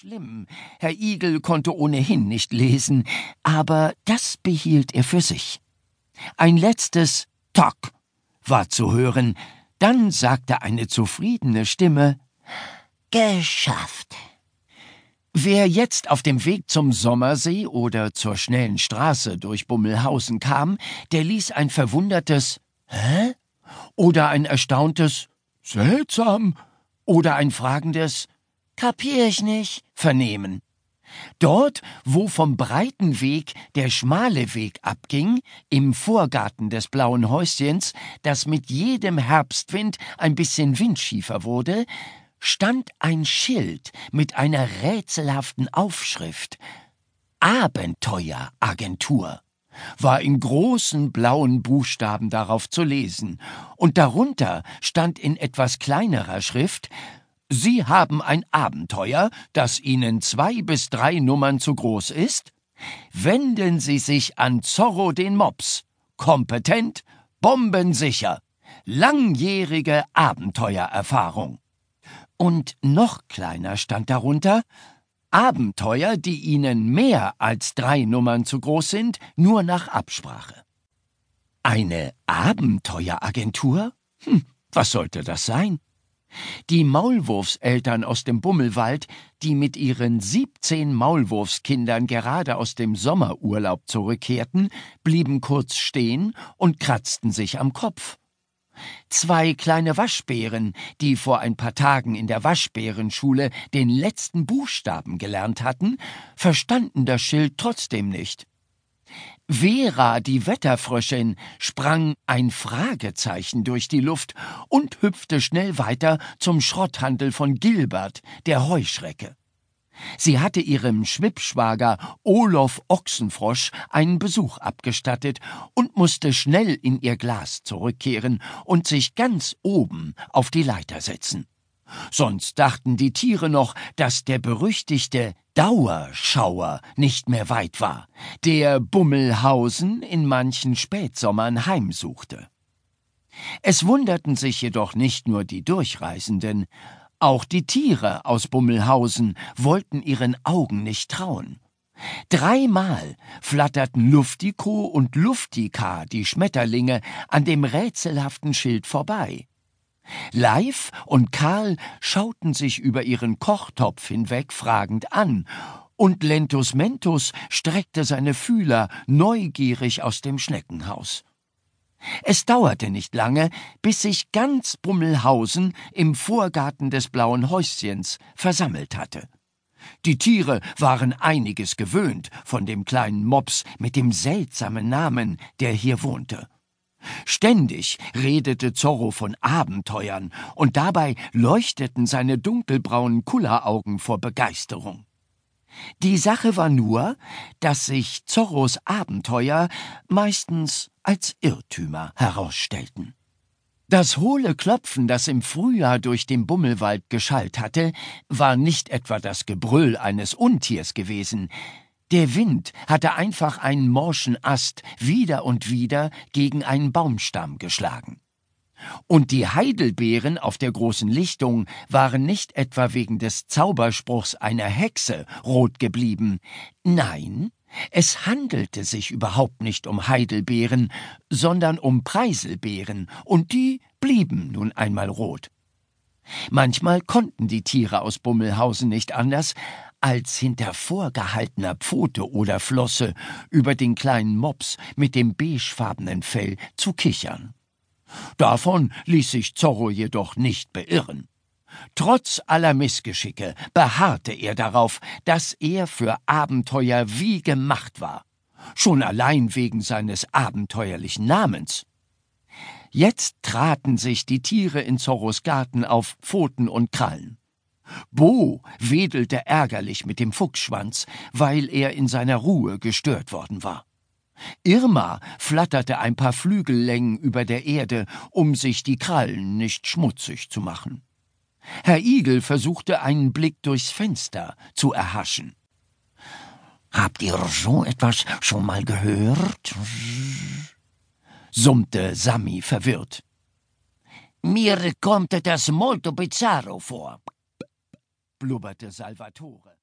schlimm. Herr Igel konnte ohnehin nicht lesen, aber das behielt er für sich. Ein letztes Tock war zu hören, dann sagte eine zufriedene Stimme Geschafft. Wer jetzt auf dem Weg zum Sommersee oder zur schnellen Straße durch Bummelhausen kam, der ließ ein verwundertes Hä? oder ein erstauntes Seltsam oder ein fragendes Kapier ich nicht. Vernehmen. Dort, wo vom breiten Weg der schmale Weg abging, im Vorgarten des blauen Häuschens, das mit jedem Herbstwind ein bisschen windschiefer wurde, stand ein Schild mit einer rätselhaften Aufschrift. Abenteueragentur. War in großen blauen Buchstaben darauf zu lesen, und darunter stand in etwas kleinerer Schrift Sie haben ein Abenteuer, das Ihnen zwei bis drei Nummern zu groß ist? Wenden Sie sich an Zorro den Mops. Kompetent, bombensicher, langjährige Abenteuererfahrung. Und noch kleiner stand darunter Abenteuer, die Ihnen mehr als drei Nummern zu groß sind, nur nach Absprache. Eine Abenteueragentur? Hm, was sollte das sein? Die Maulwurfseltern aus dem Bummelwald, die mit ihren siebzehn Maulwurfskindern gerade aus dem Sommerurlaub zurückkehrten, blieben kurz stehen und kratzten sich am Kopf. Zwei kleine Waschbären, die vor ein paar Tagen in der Waschbärenschule den letzten Buchstaben gelernt hatten, verstanden das Schild trotzdem nicht. Vera, die Wetterfröschin, sprang ein Fragezeichen durch die Luft und hüpfte schnell weiter zum Schrotthandel von Gilbert, der Heuschrecke. Sie hatte ihrem Schwippschwager Olof Ochsenfrosch einen Besuch abgestattet und musste schnell in ihr Glas zurückkehren und sich ganz oben auf die Leiter setzen. Sonst dachten die Tiere noch, dass der berüchtigte Dauerschauer nicht mehr weit war, der Bummelhausen in manchen Spätsommern heimsuchte. Es wunderten sich jedoch nicht nur die Durchreisenden, auch die Tiere aus Bummelhausen wollten ihren Augen nicht trauen. Dreimal flatterten Luftiko und Luftika, die Schmetterlinge, an dem rätselhaften Schild vorbei. Leif und Karl schauten sich über ihren Kochtopf hinweg fragend an, und Lentus Mentus streckte seine Fühler neugierig aus dem Schneckenhaus. Es dauerte nicht lange, bis sich ganz Bummelhausen im Vorgarten des blauen Häuschens versammelt hatte. Die Tiere waren einiges gewöhnt von dem kleinen Mops mit dem seltsamen Namen, der hier wohnte. Ständig redete Zorro von Abenteuern, und dabei leuchteten seine dunkelbraunen Kulleraugen vor Begeisterung. Die Sache war nur, dass sich Zorros Abenteuer meistens als Irrtümer herausstellten. Das hohle Klopfen, das im Frühjahr durch den Bummelwald geschallt hatte, war nicht etwa das Gebrüll eines Untiers gewesen, der Wind hatte einfach einen morschen Ast wieder und wieder gegen einen Baumstamm geschlagen. Und die Heidelbeeren auf der großen Lichtung waren nicht etwa wegen des Zauberspruchs einer Hexe rot geblieben. Nein, es handelte sich überhaupt nicht um Heidelbeeren, sondern um Preiselbeeren, und die blieben nun einmal rot. Manchmal konnten die Tiere aus Bummelhausen nicht anders, als hinter vorgehaltener Pfote oder Flosse über den kleinen Mops mit dem beigefarbenen Fell zu kichern. Davon ließ sich Zorro jedoch nicht beirren. Trotz aller Missgeschicke beharrte er darauf, dass er für Abenteuer wie gemacht war, schon allein wegen seines abenteuerlichen Namens. Jetzt traten sich die Tiere in Zorros Garten auf Pfoten und Krallen. Bo wedelte ärgerlich mit dem Fuchsschwanz, weil er in seiner Ruhe gestört worden war. Irma flatterte ein paar Flügellängen über der Erde, um sich die Krallen nicht schmutzig zu machen. Herr Igel versuchte einen Blick durchs Fenster zu erhaschen. Habt ihr so etwas schon mal gehört? summte Sammy verwirrt. Mir kommt das molto bizarro vor, blubberte Salvatore.